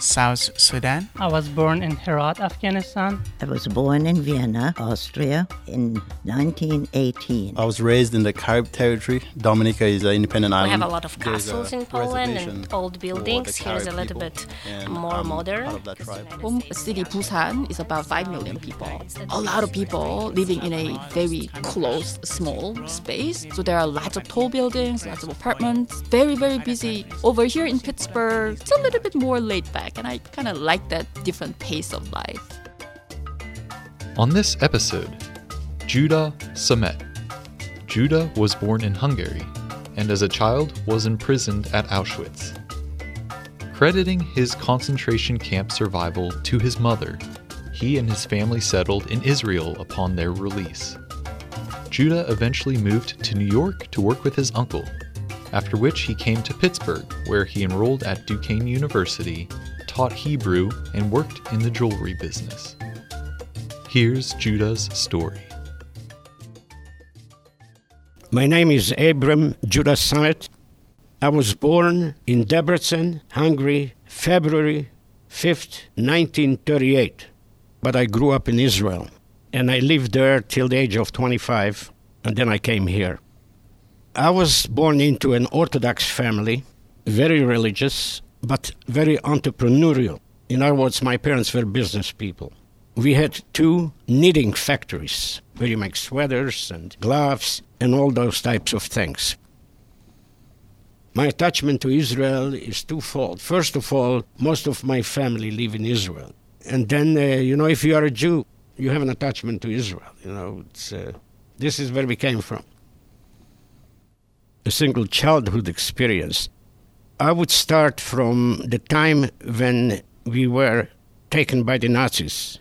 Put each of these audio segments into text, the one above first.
South Sudan. I was born in Herat, Afghanistan. I was born in Vienna, Austria in 1918. I was raised in the Carib territory. Dominica is an independent We island. We have a lot of castles in Poland and old buildings. Here is a little bit more I'm modern. part of that. Home city Busan is about 5 million people. A lot of people living in a very close, small space. So there are lots of tall buildings, lots of apartments, very, very busy. Over here in Pittsburgh, it's a little bit more laid back, and I kind of like that different pace of life. On this episode, Judah Samet. Judah was born in Hungary and as a child was imprisoned at Auschwitz. Crediting his concentration camp survival to his mother, he and his family settled in Israel upon their release. Judah eventually moved to New York to work with his uncle, after which he came to Pittsburgh, where he enrolled at Duquesne University, taught Hebrew, and worked in the jewelry business. Here's Judah's story. My name is Abram Judah Samet. I was born in Debrecen, Hungary, February 5th, 1938. But I grew up in Israel and I lived there till the age of 25 and then I came here. I was born into an Orthodox family, very religious, but very entrepreneurial. In other words, my parents were business people. We had two knitting factories where you make sweaters and gloves and all those types of things. My attachment to Israel is twofold. First of all, most of my family live in Israel. And then, uh, you know, if you are a Jew, you have an attachment to Israel. You know, uh, this is where we came from. A single childhood experience. I would start from the time when we were taken by the Nazis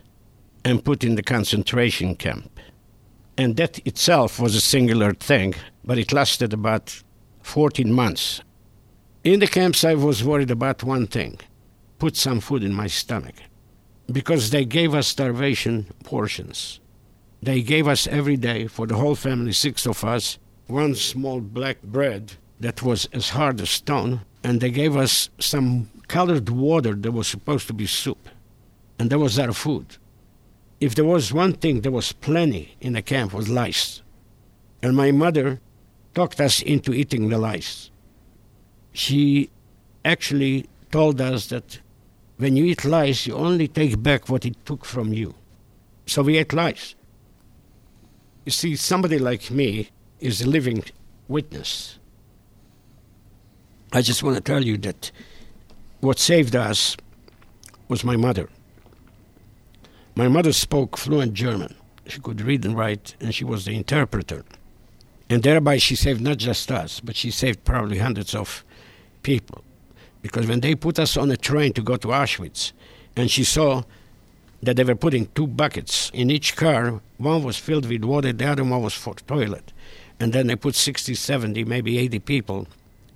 and put in the concentration camp. And that itself was a singular thing, but it lasted about 14 months. In the camps, I was worried about one thing put some food in my stomach. Because they gave us starvation portions. They gave us every day, for the whole family, six of us, one small black bread that was as hard as stone, and they gave us some colored water that was supposed to be soup. And that was our food. If there was one thing that was plenty in the camp was lice. And my mother talked us into eating the lice. She actually told us that when you eat lice, you only take back what it took from you. So we ate lice. You see, somebody like me is a living witness. I just want to tell you that what saved us was my mother. My mother spoke fluent German. She could read and write, and she was the interpreter. And thereby she saved not just us, but she saved probably hundreds of people. Because when they put us on a train to go to Auschwitz, and she saw that they were putting two buckets in each car, one was filled with water, the other one was for toilet. And then they put 60, 70, maybe 80 people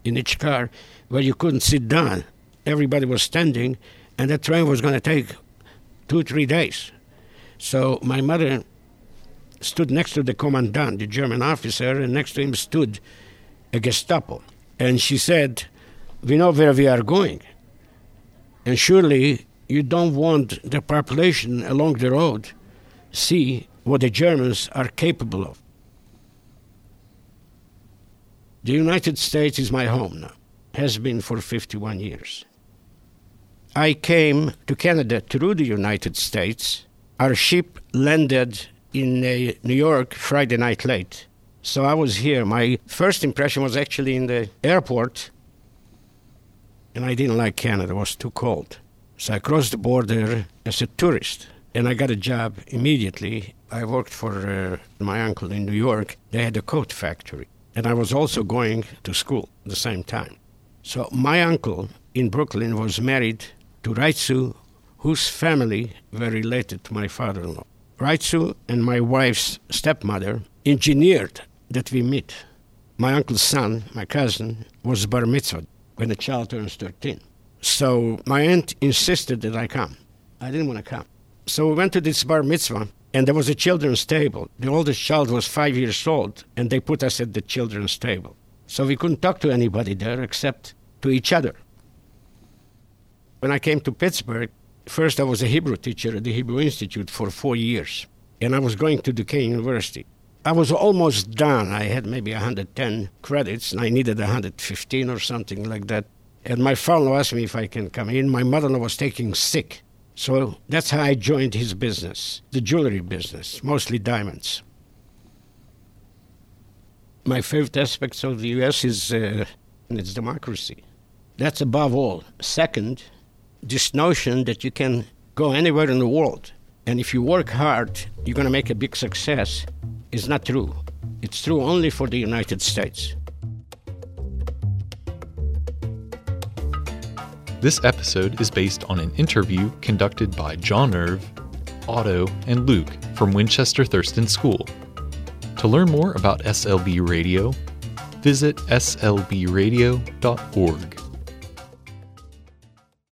in each car where you couldn't sit down. Everybody was standing, and that train was going to take two, three days. So my mother stood next to the commandant, the German officer, and next to him stood a Gestapo. And she said, We know where we are going. And surely you don't want the population along the road see what the Germans are capable of. The United States is my home now, has been for 51 years. I came to Canada through the United States. Our ship landed in uh, New York Friday night late. So I was here. My first impression was actually in the airport, and I didn't like Canada, it was too cold. So I crossed the border as a tourist, and I got a job immediately. I worked for uh, my uncle in New York. They had a coat factory, and I was also going to school at the same time. So my uncle in Brooklyn was married to Raitsu, whose family were related to my father-in-law. Raitsu and my wife's stepmother engineered that we meet. My uncle's son, my cousin, was bar mitzvah when the child turns 13. So my aunt insisted that I come. I didn't want to come. So we went to this bar mitzvah, And there was a children's table. The oldest child was five years old, and they put us at the children's table. So we couldn't talk to anybody there except to each other. When I came to Pittsburgh, first I was a Hebrew teacher at the Hebrew Institute for four years, and I was going to Duquesne University. I was almost done. I had maybe 110 credits, and I needed 115 or something like that. And my father asked me if I can come in. My mother was taking sick. So that's how I joined his business, the jewelry business, mostly diamonds. My favorite aspects of the U.S. is uh, its democracy. That's above all. Second, this notion that you can go anywhere in the world, and if you work hard, you're going to make a big success, is not true. It's true only for the United States. This episode is based on an interview conducted by John Irv, Otto, and Luke from Winchester Thurston School. To learn more about SLB Radio, visit slbradio.org.